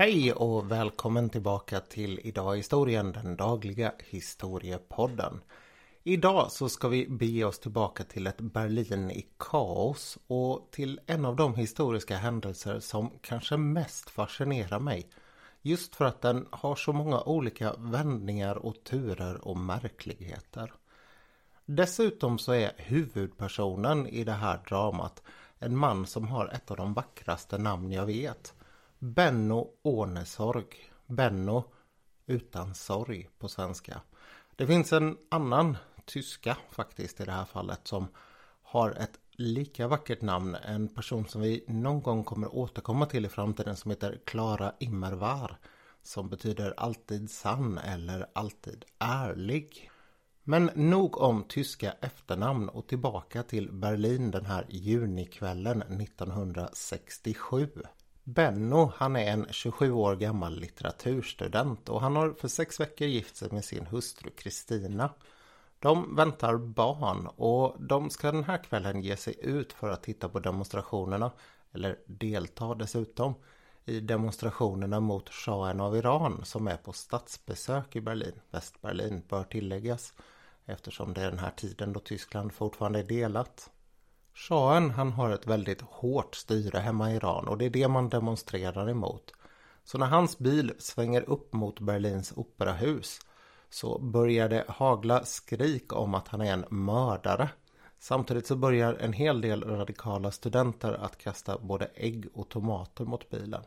Hej och välkommen tillbaka till Idag i historien, den dagliga historiepodden. Idag så ska vi bege oss tillbaka till ett Berlin i kaos och till en av de historiska händelser som kanske mest fascinerar mig. Just för att den har så många olika vändningar och turer och märkligheter. Dessutom så är huvudpersonen i det här dramat en man som har ett av de vackraste namn jag vet. Benno Ånesorg. Benno utan sorg på svenska. Det finns en annan tyska faktiskt i det här fallet som har ett lika vackert namn. En person som vi någon gång kommer återkomma till i framtiden som heter Klara Immerwahr. Som betyder alltid sann eller alltid ärlig. Men nog om tyska efternamn och tillbaka till Berlin den här junikvällen 1967. Benno, han är en 27 år gammal litteraturstudent och han har för sex veckor gift sig med sin hustru Kristina. De väntar barn och de ska den här kvällen ge sig ut för att titta på demonstrationerna, eller delta dessutom, i demonstrationerna mot shahen av Iran som är på statsbesök i Berlin. Västberlin bör tilläggas eftersom det är den här tiden då Tyskland fortfarande är delat. Shahen han har ett väldigt hårt styre hemma i Iran och det är det man demonstrerar emot. Så när hans bil svänger upp mot Berlins operahus så börjar det hagla skrik om att han är en mördare. Samtidigt så börjar en hel del radikala studenter att kasta både ägg och tomater mot bilen.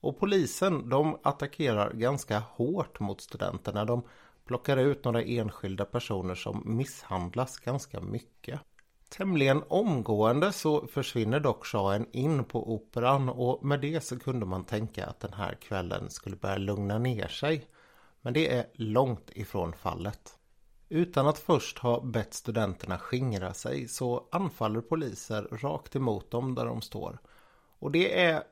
Och polisen de attackerar ganska hårt mot studenterna. De plockar ut några enskilda personer som misshandlas ganska mycket. Tämligen omgående så försvinner dock shahen in på operan och med det så kunde man tänka att den här kvällen skulle börja lugna ner sig. Men det är långt ifrån fallet. Utan att först ha bett studenterna skingra sig så anfaller poliser rakt emot dem där de står. Och det är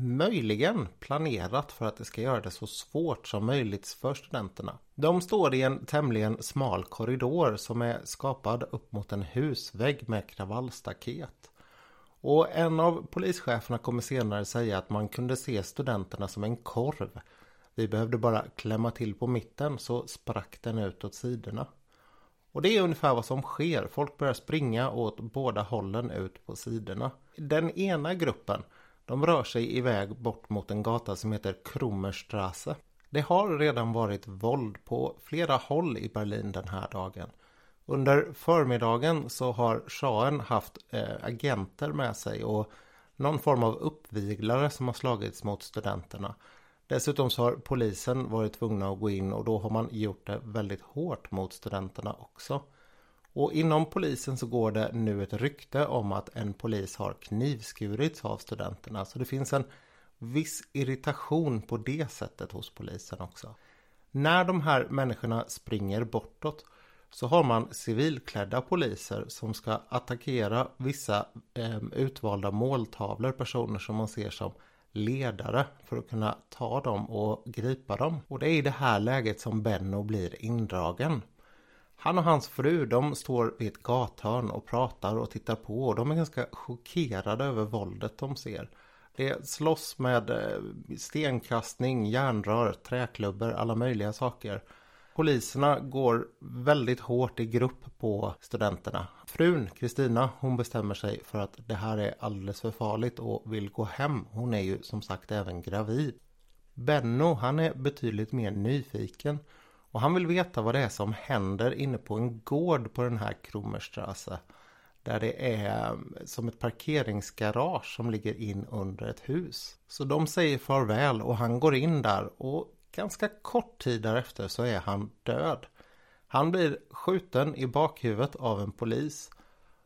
möjligen planerat för att det ska göra det så svårt som möjligt för studenterna. De står i en tämligen smal korridor som är skapad upp mot en husvägg med kravallstaket. Och en av polischeferna kommer senare säga att man kunde se studenterna som en korv. Vi behövde bara klämma till på mitten så sprack den ut åt sidorna. Och det är ungefär vad som sker. Folk börjar springa åt båda hållen ut på sidorna. Den ena gruppen de rör sig iväg bort mot en gata som heter Krummerstrasse. Det har redan varit våld på flera håll i Berlin den här dagen. Under förmiddagen så har shahen haft eh, agenter med sig och någon form av uppviglare som har slagits mot studenterna. Dessutom så har polisen varit tvungna att gå in och då har man gjort det väldigt hårt mot studenterna också. Och inom polisen så går det nu ett rykte om att en polis har knivskurits av studenterna. Så det finns en viss irritation på det sättet hos polisen också. När de här människorna springer bortåt så har man civilklädda poliser som ska attackera vissa eh, utvalda måltavlor, personer som man ser som ledare för att kunna ta dem och gripa dem. Och det är i det här läget som Benno blir indragen. Han och hans fru de står vid ett gathörn och pratar och tittar på och de är ganska chockerade över våldet de ser. Det slåss med eh, stenkastning, järnrör, träklubbor, alla möjliga saker. Poliserna går väldigt hårt i grupp på studenterna. Frun, Kristina, hon bestämmer sig för att det här är alldeles för farligt och vill gå hem. Hon är ju som sagt även gravid. Benno, han är betydligt mer nyfiken och han vill veta vad det är som händer inne på en gård på den här Krummerstrasse. Där det är eh, som ett parkeringsgarage som ligger in under ett hus. Så de säger farväl och han går in där och ganska kort tid därefter så är han död. Han blir skjuten i bakhuvudet av en polis.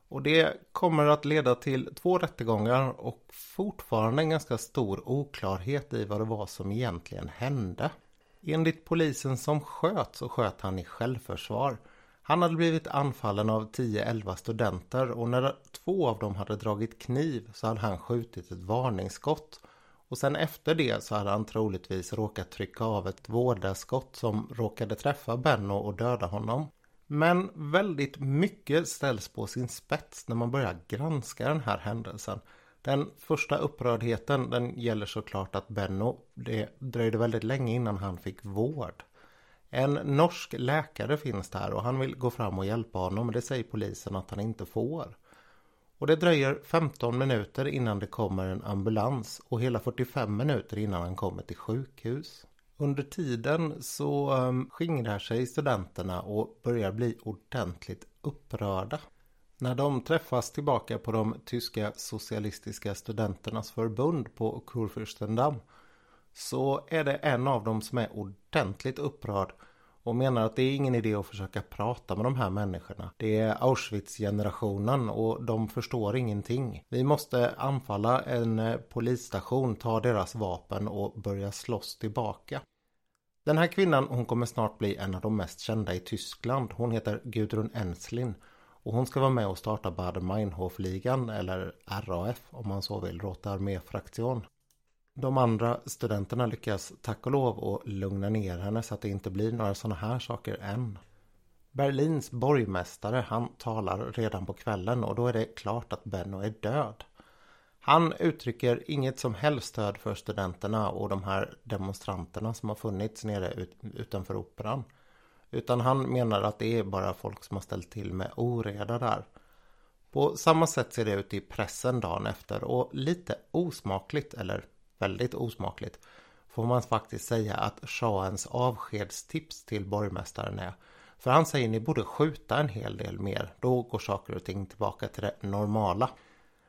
Och det kommer att leda till två rättegångar och fortfarande en ganska stor oklarhet i vad det var som egentligen hände. Enligt polisen som sköt så sköt han i självförsvar. Han hade blivit anfallen av 10-11 studenter och när två av dem hade dragit kniv så hade han skjutit ett varningsskott. Och sen efter det så hade han troligtvis råkat trycka av ett vådaskott som råkade träffa Benno och döda honom. Men väldigt mycket ställs på sin spets när man börjar granska den här händelsen. Den första upprördheten den gäller såklart att Benno, det dröjde väldigt länge innan han fick vård. En norsk läkare finns där och han vill gå fram och hjälpa honom men det säger polisen att han inte får. Och det dröjer 15 minuter innan det kommer en ambulans och hela 45 minuter innan han kommer till sjukhus. Under tiden så ehm, skingrar sig studenterna och börjar bli ordentligt upprörda. När de träffas tillbaka på de tyska socialistiska studenternas förbund på Kurfürstendamm så är det en av dem som är ordentligt upprörd och menar att det är ingen idé att försöka prata med de här människorna. Det är Auschwitz-generationen och de förstår ingenting. Vi måste anfalla en eh, polisstation, ta deras vapen och börja slåss tillbaka. Den här kvinnan hon kommer snart bli en av de mest kända i Tyskland. Hon heter Gudrun Enslin och hon ska vara med och starta Baader-Meinhof-ligan eller RAF om man så vill, Rote Armee-fraktion. De andra studenterna lyckas tack och lov att lugna ner henne så att det inte blir några sådana här saker än. Berlins borgmästare han talar redan på kvällen och då är det klart att Benno är död. Han uttrycker inget som helst stöd för studenterna och de här demonstranterna som har funnits nere utanför operan. Utan han menar att det är bara folk som har ställt till med oreda där. På samma sätt ser det ut i pressen dagen efter och lite osmakligt eller väldigt osmakligt får man faktiskt säga att shahens avskedstips till borgmästaren är. För han säger ni borde skjuta en hel del mer. Då går saker och ting tillbaka till det normala.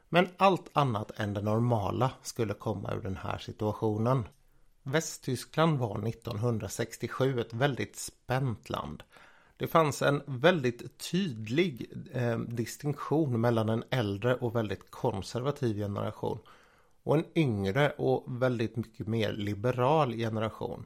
Men allt annat än det normala skulle komma ur den här situationen. Västtyskland var 1967 ett väldigt spänt land. Det fanns en väldigt tydlig eh, distinktion mellan en äldre och väldigt konservativ generation och en yngre och väldigt mycket mer liberal generation.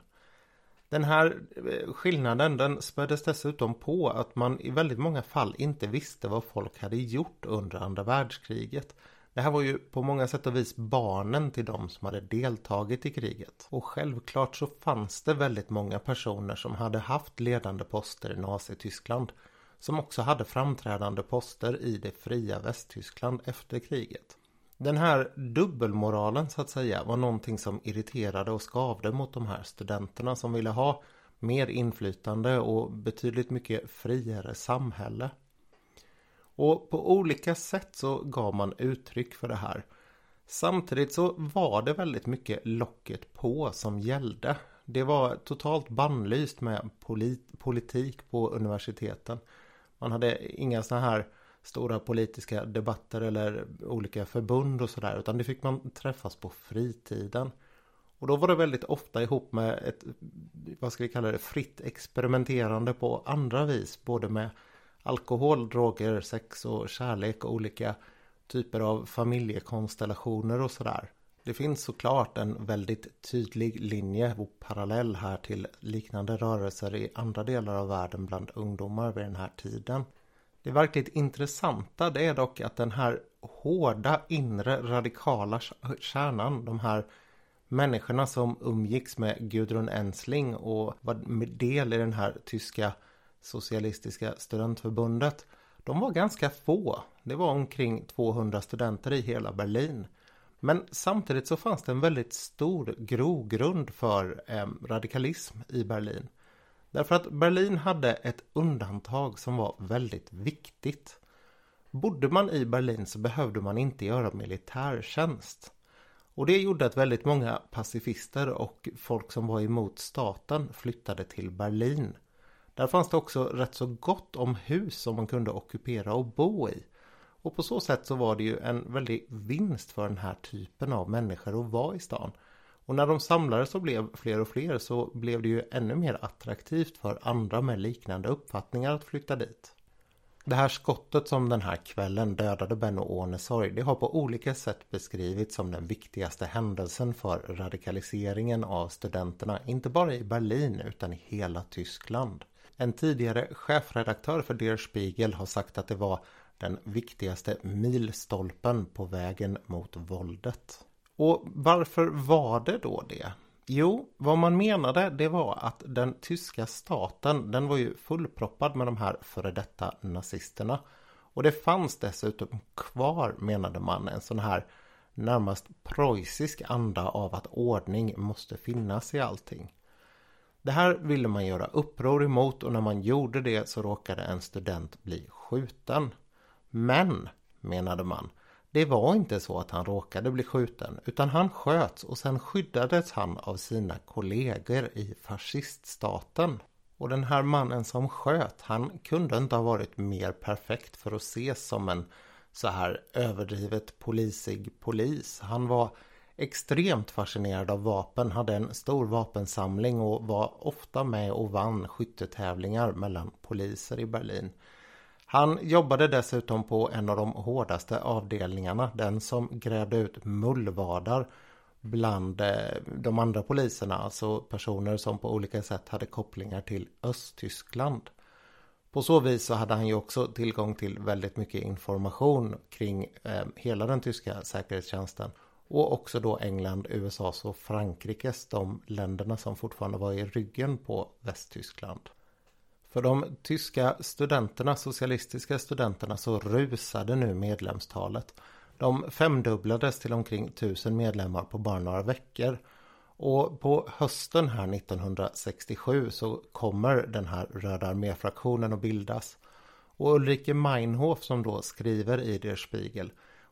Den här eh, skillnaden den späddes dessutom på att man i väldigt många fall inte visste vad folk hade gjort under andra världskriget. Det här var ju på många sätt och vis barnen till de som hade deltagit i kriget. Och självklart så fanns det väldigt många personer som hade haft ledande poster i Nazityskland. Som också hade framträdande poster i det fria Västtyskland efter kriget. Den här dubbelmoralen så att säga var någonting som irriterade och skavde mot de här studenterna som ville ha mer inflytande och betydligt mycket friare samhälle. Och på olika sätt så gav man uttryck för det här. Samtidigt så var det väldigt mycket locket på som gällde. Det var totalt bannlyst med polit politik på universiteten. Man hade inga sådana här stora politiska debatter eller olika förbund och sådär. Utan det fick man träffas på fritiden. Och då var det väldigt ofta ihop med ett, vad ska vi kalla det, fritt experimenterande på andra vis. Både med alkohol, droger, sex och kärlek och olika typer av familjekonstellationer och sådär. Det finns såklart en väldigt tydlig linje och parallell här till liknande rörelser i andra delar av världen bland ungdomar vid den här tiden. Det verkligt intressanta det är dock att den här hårda inre radikala kärnan, de här människorna som umgicks med Gudrun Ensling och var del i den här tyska socialistiska studentförbundet. De var ganska få. Det var omkring 200 studenter i hela Berlin. Men samtidigt så fanns det en väldigt stor grogrund för eh, radikalism i Berlin. Därför att Berlin hade ett undantag som var väldigt viktigt. Bodde man i Berlin så behövde man inte göra militärtjänst. Och det gjorde att väldigt många pacifister och folk som var emot staten flyttade till Berlin. Där fanns det också rätt så gott om hus som man kunde ockupera och bo i. Och på så sätt så var det ju en väldig vinst för den här typen av människor att vara i stan. Och när de samlades och blev fler och fler så blev det ju ännu mer attraktivt för andra med liknande uppfattningar att flytta dit. Det här skottet som den här kvällen dödade Benno Ånesorg det har på olika sätt beskrivits som den viktigaste händelsen för radikaliseringen av studenterna, inte bara i Berlin utan i hela Tyskland. En tidigare chefredaktör för Der Spiegel har sagt att det var den viktigaste milstolpen på vägen mot våldet. Och varför var det då det? Jo, vad man menade det var att den tyska staten den var ju fullproppad med de här före detta nazisterna. Och det fanns dessutom kvar menade man en sån här närmast preussisk anda av att ordning måste finnas i allting. Det här ville man göra uppror emot och när man gjorde det så råkade en student bli skjuten. Men, menade man, det var inte så att han råkade bli skjuten utan han sköts och sen skyddades han av sina kollegor i fasciststaten. Och den här mannen som sköt, han kunde inte ha varit mer perfekt för att ses som en så här överdrivet polisig polis. Han var extremt fascinerad av vapen, hade en stor vapensamling och var ofta med och vann skyttetävlingar mellan poliser i Berlin. Han jobbade dessutom på en av de hårdaste avdelningarna, den som grävde ut mullvadar bland eh, de andra poliserna, alltså personer som på olika sätt hade kopplingar till Östtyskland. På så vis så hade han ju också tillgång till väldigt mycket information kring eh, hela den tyska säkerhetstjänsten och också då England, USAs och Frankrikes, de länderna som fortfarande var i ryggen på Västtyskland. För de tyska studenterna, socialistiska studenterna, så rusade nu medlemstalet. De femdubblades till omkring tusen medlemmar på bara några veckor. Och på hösten här 1967 så kommer den här Röda arméfraktionen att bildas. Och Ulrike Meinhof som då skriver i Der Spiegel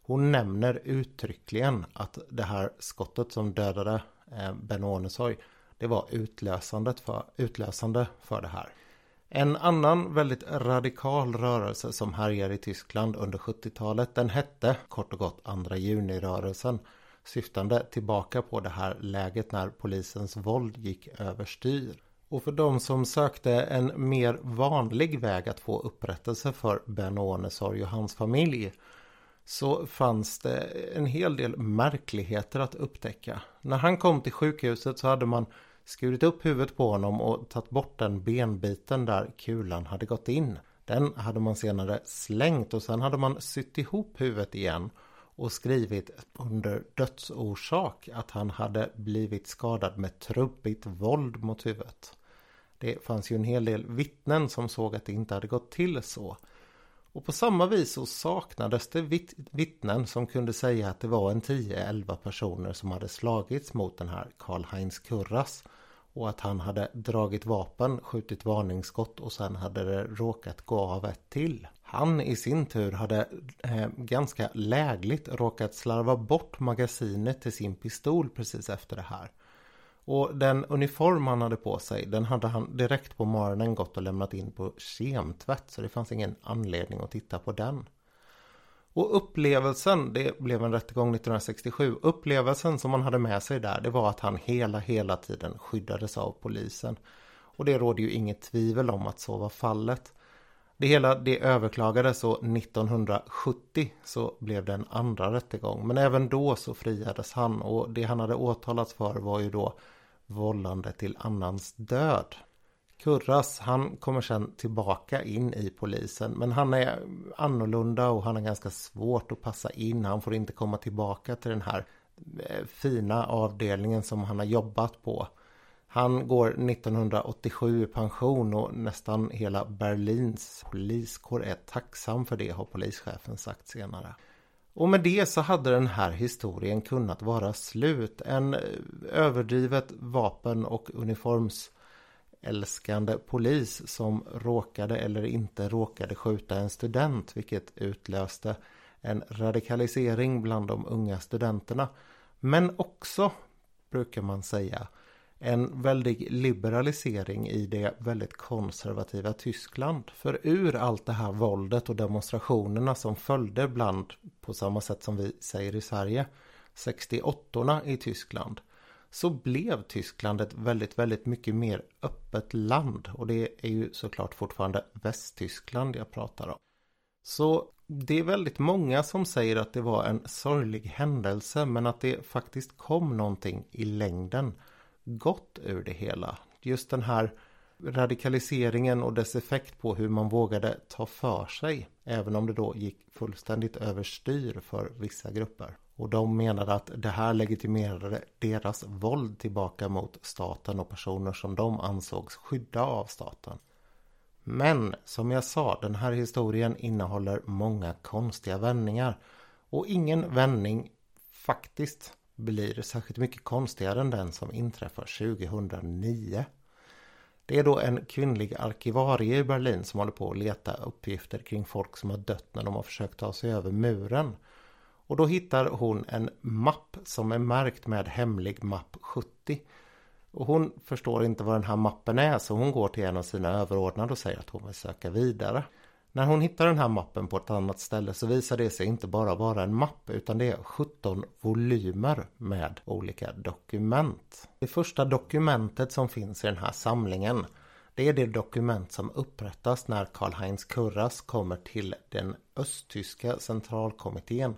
hon nämner uttryckligen att det här skottet som dödade eh, Ben Ornesoy det var utlösandet för, utlösande för det här. En annan väldigt radikal rörelse som härjar i Tyskland under 70-talet den hette kort och gott andra junirörelsen syftande tillbaka på det här läget när polisens våld gick överstyr. Och för de som sökte en mer vanlig väg att få upprättelse för Ben Ornesorg och hans familj så fanns det en hel del märkligheter att upptäcka. När han kom till sjukhuset så hade man skurit upp huvudet på honom och tagit bort den benbiten där kulan hade gått in. Den hade man senare slängt och sen hade man sytt ihop huvudet igen och skrivit under dödsorsak att han hade blivit skadad med trubbigt våld mot huvudet. Det fanns ju en hel del vittnen som såg att det inte hade gått till så. Och på samma vis så saknades det vittnen som kunde säga att det var en 10-11 personer som hade slagits mot den här Karl-Heinz Kurras. Och att han hade dragit vapen, skjutit varningsskott och sen hade det råkat gå av ett till. Han i sin tur hade eh, ganska lägligt råkat slarva bort magasinet till sin pistol precis efter det här. Och den uniform han hade på sig den hade han direkt på morgonen gått och lämnat in på kemtvätt så det fanns ingen anledning att titta på den. Och upplevelsen, det blev en rättegång 1967, upplevelsen som han hade med sig där det var att han hela, hela tiden skyddades av polisen. Och det råder ju inget tvivel om att så var fallet. Det hela det överklagades och 1970 så blev det en andra rättegång. Men även då så friades han och det han hade åtalats för var ju då vållande till annans död. Kurras, han kommer sen tillbaka in i polisen men han är annorlunda och han har ganska svårt att passa in. Han får inte komma tillbaka till den här eh, fina avdelningen som han har jobbat på. Han går 1987 i pension och nästan hela Berlins poliskår är tacksam för det har polischefen sagt senare. Och med det så hade den här historien kunnat vara slut. En eh, överdrivet vapen och uniformsälskande polis som råkade eller inte råkade skjuta en student vilket utlöste en radikalisering bland de unga studenterna. Men också, brukar man säga, en väldig liberalisering i det väldigt konservativa Tyskland. För ur allt det här våldet och demonstrationerna som följde bland, på samma sätt som vi säger i Sverige, 68orna i Tyskland så blev Tyskland ett väldigt, väldigt mycket mer öppet land. Och det är ju såklart fortfarande Västtyskland jag pratar om. Så det är väldigt många som säger att det var en sorglig händelse men att det faktiskt kom någonting i längden gott ur det hela. Just den här radikaliseringen och dess effekt på hur man vågade ta för sig. Även om det då gick fullständigt överstyr för vissa grupper. Och de menade att det här legitimerade deras våld tillbaka mot staten och personer som de ansågs skydda av staten. Men som jag sa, den här historien innehåller många konstiga vändningar. Och ingen vändning faktiskt blir särskilt mycket konstigare än den som inträffar 2009. Det är då en kvinnlig arkivarie i Berlin som håller på att leta uppgifter kring folk som har dött när de har försökt ta sig över muren. Och då hittar hon en mapp som är märkt med hemlig mapp 70. Och hon förstår inte vad den här mappen är så hon går till en av sina överordnade och säger att hon vill söka vidare. När hon hittar den här mappen på ett annat ställe så visar det sig inte bara vara en mapp utan det är 17 volymer med olika dokument. Det första dokumentet som finns i den här samlingen det är det dokument som upprättas när Karl-Heinz Kurras kommer till den östtyska centralkommittén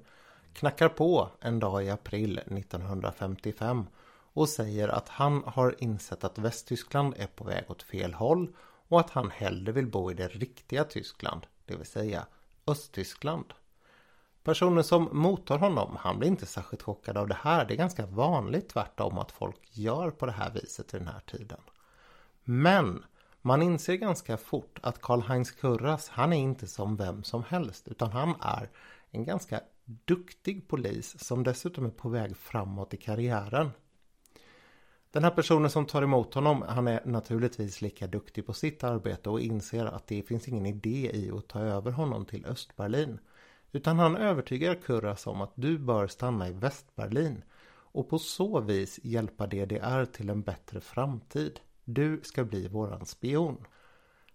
knackar på en dag i april 1955 och säger att han har insett att Västtyskland är på väg åt fel håll och att han hellre vill bo i det riktiga Tyskland, det vill säga Östtyskland. Personen som mottar honom, han blir inte särskilt chockad av det här. Det är ganska vanligt tvärtom att folk gör på det här viset i den här tiden. Men man inser ganska fort att Karl-Heinz Kurras, han är inte som vem som helst utan han är en ganska duktig polis som dessutom är på väg framåt i karriären. Den här personen som tar emot honom, han är naturligtvis lika duktig på sitt arbete och inser att det finns ingen idé i att ta över honom till Östberlin. Utan han övertygar Kurras om att du bör stanna i Västberlin och på så vis hjälpa DDR till en bättre framtid. Du ska bli våran spion.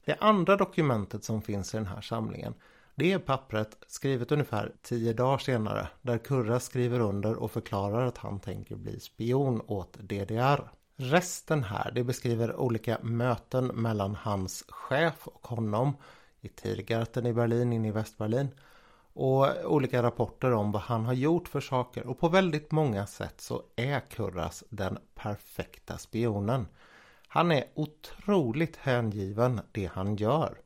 Det andra dokumentet som finns i den här samlingen det är pappret skrivet ungefär tio dagar senare där Kurra skriver under och förklarar att han tänker bli spion åt DDR. Resten här det beskriver olika möten mellan hans chef och honom i Tiergarten i Berlin, inne i Västberlin och olika rapporter om vad han har gjort för saker och på väldigt många sätt så är Kurras den perfekta spionen. Han är otroligt hängiven det han gör.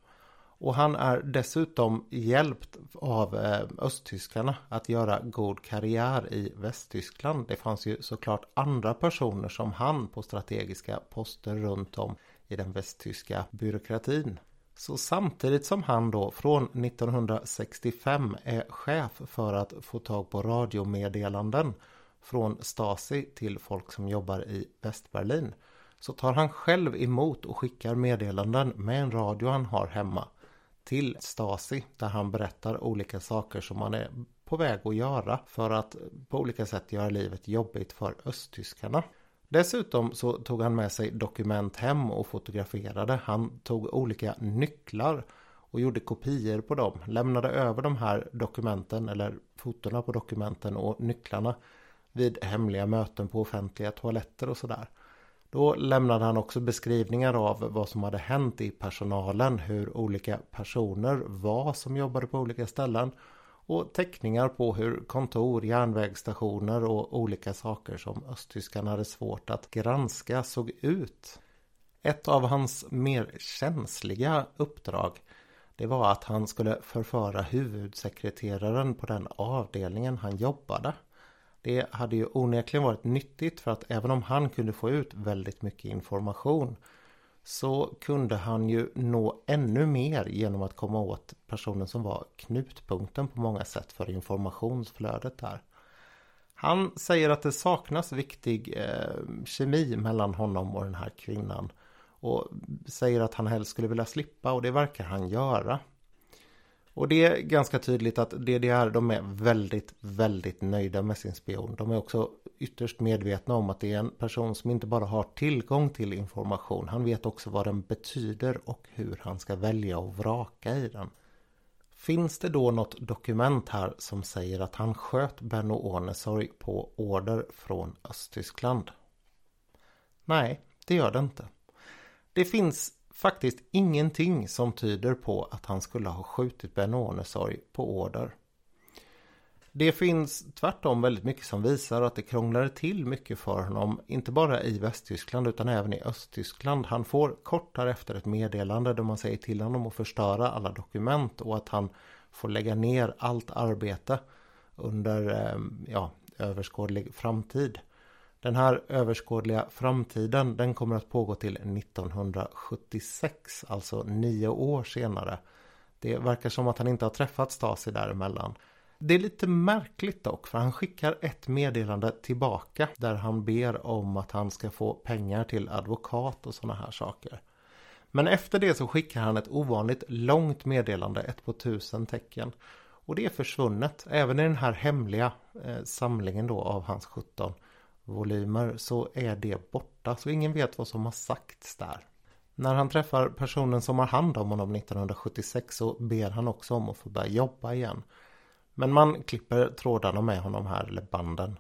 Och han är dessutom hjälpt av eh, östtyskarna att göra god karriär i Västtyskland. Det fanns ju såklart andra personer som han på strategiska poster runt om i den västtyska byråkratin. Så samtidigt som han då från 1965 är chef för att få tag på radiomeddelanden från Stasi till folk som jobbar i Västberlin så tar han själv emot och skickar meddelanden med en radio han har hemma till Stasi där han berättar olika saker som han är på väg att göra för att på olika sätt göra livet jobbigt för östtyskarna. Dessutom så tog han med sig dokument hem och fotograferade. Han tog olika nycklar och gjorde kopior på dem. Lämnade över de här dokumenten eller fotona på dokumenten och nycklarna vid hemliga möten på offentliga toaletter och sådär. Då lämnade han också beskrivningar av vad som hade hänt i personalen, hur olika personer var som jobbade på olika ställen och teckningar på hur kontor, järnvägsstationer och olika saker som östtyskarna hade svårt att granska såg ut. Ett av hans mer känsliga uppdrag det var att han skulle förföra huvudsekreteraren på den avdelningen han jobbade. Det hade ju onekligen varit nyttigt för att även om han kunde få ut väldigt mycket information så kunde han ju nå ännu mer genom att komma åt personen som var knutpunkten på många sätt för informationsflödet där. Han säger att det saknas viktig eh, kemi mellan honom och den här kvinnan och säger att han helst skulle vilja slippa och det verkar han göra. Och det är ganska tydligt att DDR de är väldigt, väldigt nöjda med sin spion. De är också ytterst medvetna om att det är en person som inte bara har tillgång till information. Han vet också vad den betyder och hur han ska välja och vraka i den. Finns det då något dokument här som säger att han sköt Benno Ånesorg på order från Östtyskland? Nej, det gör det inte. Det finns faktiskt ingenting som tyder på att han skulle ha skjutit Ben Ornesorg på order. Det finns tvärtom väldigt mycket som visar att det krånglade till mycket för honom, inte bara i Västtyskland utan även i Östtyskland. Han får kort därefter ett meddelande där man säger till honom att förstöra alla dokument och att han får lägga ner allt arbete under eh, ja, överskådlig framtid. Den här överskådliga framtiden den kommer att pågå till 1976, alltså nio år senare. Det verkar som att han inte har träffat Stasi däremellan. Det är lite märkligt dock för han skickar ett meddelande tillbaka där han ber om att han ska få pengar till advokat och sådana här saker. Men efter det så skickar han ett ovanligt långt meddelande, ett på tusen tecken. Och det är försvunnet. Även i den här hemliga eh, samlingen då av hans 17 volymer så är det borta. Så ingen vet vad som har sagts där. När han träffar personen som har hand om honom 1976 så ber han också om att få börja jobba igen. Men man klipper trådarna med honom här, eller banden.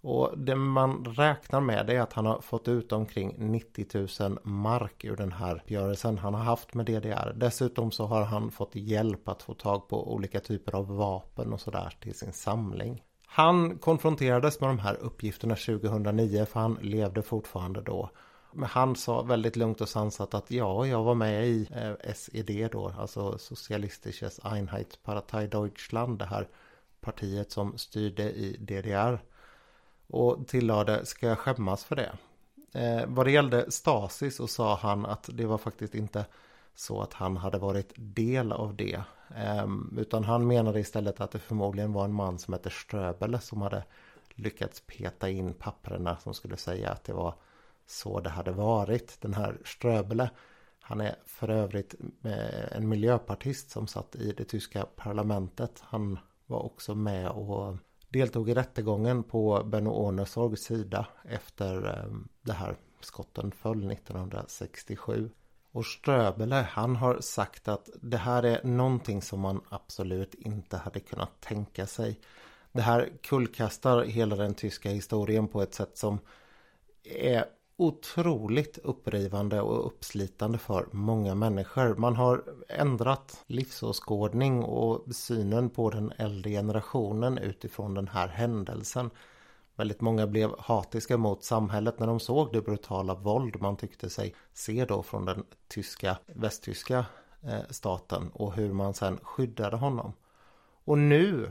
Och det man räknar med är att han har fått ut omkring 90 000 mark ur den här uppgörelsen han har haft med DDR. Dessutom så har han fått hjälp att få tag på olika typer av vapen och sådär till sin samling. Han konfronterades med de här uppgifterna 2009 för han levde fortfarande då. Men han sa väldigt lugnt och sansat att ja, jag var med i eh, SED då, alltså Socialistisches Einheitspartei Deutschland, det här partiet som styrde i DDR. Och tillade, ska jag skämmas för det? Eh, vad det gällde Stasi så sa han att det var faktiskt inte så att han hade varit del av det. Ehm, utan han menade istället att det förmodligen var en man som hette Ströbele som hade lyckats peta in papperna som skulle säga att det var så det hade varit. Den här Ströbele han är för övrigt eh, en miljöpartist som satt i det tyska parlamentet. Han var också med och deltog i rättegången på Benno Ohnesorgs sida efter ehm, det här skotten föll 1967. Och Ströbele han har sagt att det här är någonting som man absolut inte hade kunnat tänka sig. Det här kullkastar hela den tyska historien på ett sätt som är otroligt upprivande och uppslitande för många människor. Man har ändrat livsåskådning och synen på den äldre generationen utifrån den här händelsen. Väldigt många blev hatiska mot samhället när de såg det brutala våld man tyckte sig se då från den tyska, västtyska eh, staten och hur man sen skyddade honom. Och nu,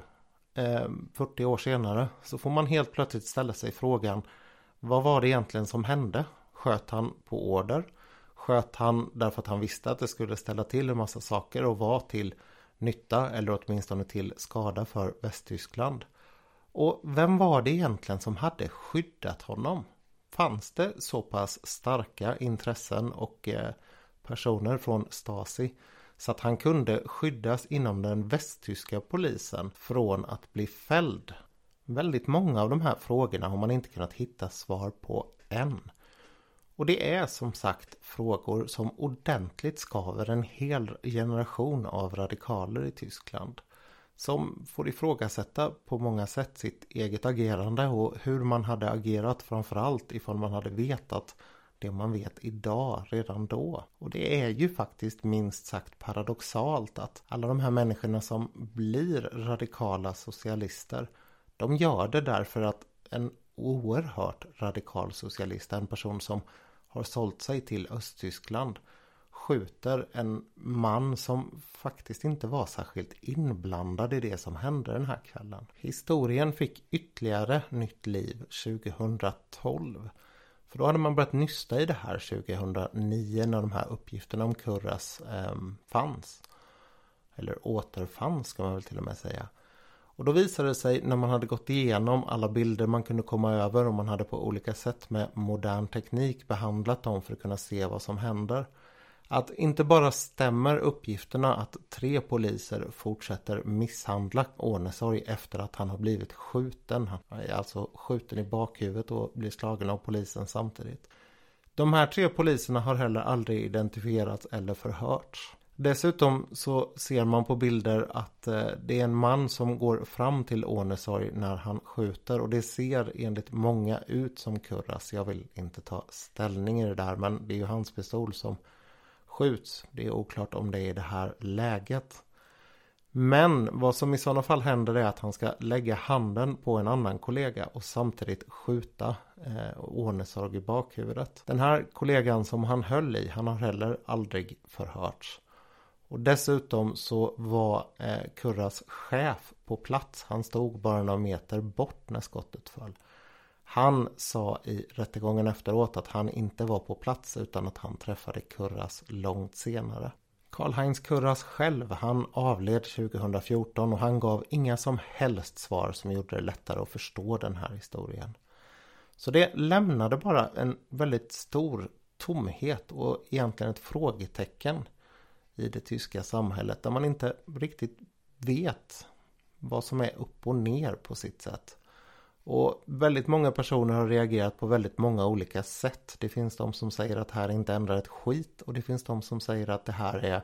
eh, 40 år senare, så får man helt plötsligt ställa sig frågan vad var det egentligen som hände? Sköt han på order? Sköt han därför att han visste att det skulle ställa till en massa saker och var till nytta eller åtminstone till skada för Västtyskland? Och vem var det egentligen som hade skyddat honom? Fanns det så pass starka intressen och eh, personer från Stasi så att han kunde skyddas inom den västtyska polisen från att bli fälld Väldigt många av de här frågorna har man inte kunnat hitta svar på än. Och det är som sagt frågor som ordentligt skaver en hel generation av radikaler i Tyskland. Som får ifrågasätta på många sätt sitt eget agerande och hur man hade agerat framförallt ifall man hade vetat det man vet idag redan då. Och det är ju faktiskt minst sagt paradoxalt att alla de här människorna som blir radikala socialister de gör det därför att en oerhört radikal socialist, en person som har sålt sig till Östtyskland skjuter en man som faktiskt inte var särskilt inblandad i det som hände den här kvällen. Historien fick ytterligare nytt liv 2012. För då hade man börjat nysta i det här 2009 när de här uppgifterna om Kurras eh, fanns. Eller återfanns ska man väl till och med säga. Och då visade det sig när man hade gått igenom alla bilder man kunde komma över och man hade på olika sätt med modern teknik behandlat dem för att kunna se vad som händer. Att inte bara stämmer uppgifterna att tre poliser fortsätter misshandla Ånesorg efter att han har blivit skjuten. Han är alltså skjuten i bakhuvudet och blir slagen av polisen samtidigt. De här tre poliserna har heller aldrig identifierats eller förhörts. Dessutom så ser man på bilder att eh, det är en man som går fram till Ånesorg när han skjuter och det ser enligt många ut som Kurras. Jag vill inte ta ställning i det där men det är ju hans pistol som skjuts. Det är oklart om det är i det här läget. Men vad som i sådana fall händer är att han ska lägga handen på en annan kollega och samtidigt skjuta eh, Ånesorg i bakhuvudet. Den här kollegan som han höll i, han har heller aldrig förhörts. Och dessutom så var eh, Kurras chef på plats. Han stod bara några meter bort när skottet föll. Han sa i rättegången efteråt att han inte var på plats utan att han träffade Kurras långt senare. Karl-Heinz Kurras själv, han avled 2014 och han gav inga som helst svar som gjorde det lättare att förstå den här historien. Så det lämnade bara en väldigt stor tomhet och egentligen ett frågetecken i det tyska samhället där man inte riktigt vet vad som är upp och ner på sitt sätt. Och väldigt många personer har reagerat på väldigt många olika sätt. Det finns de som säger att det här inte ändrar ett skit och det finns de som säger att det här är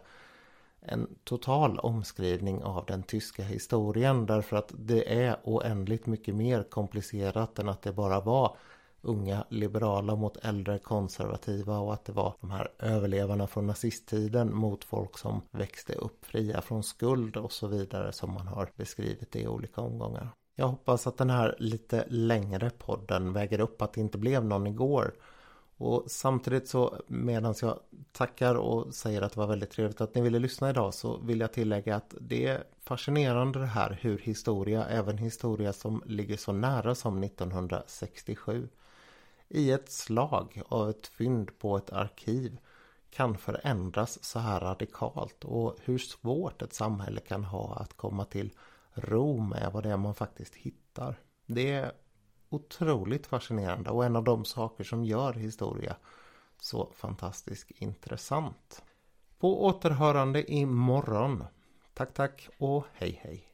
en total omskrivning av den tyska historien därför att det är oändligt mycket mer komplicerat än att det bara var unga liberala mot äldre konservativa och att det var de här överlevarna från nazisttiden mot folk som växte upp fria från skuld och så vidare som man har beskrivit det i olika omgångar. Jag hoppas att den här lite längre podden väger upp att det inte blev någon igår. Och samtidigt så medan jag tackar och säger att det var väldigt trevligt att ni ville lyssna idag så vill jag tillägga att det är fascinerande det här hur historia, även historia som ligger så nära som 1967 i ett slag av ett fynd på ett arkiv kan förändras så här radikalt och hur svårt ett samhälle kan ha att komma till ro med vad det är man faktiskt hittar. Det är otroligt fascinerande och en av de saker som gör historia så fantastiskt intressant. På återhörande imorgon. Tack tack och hej hej.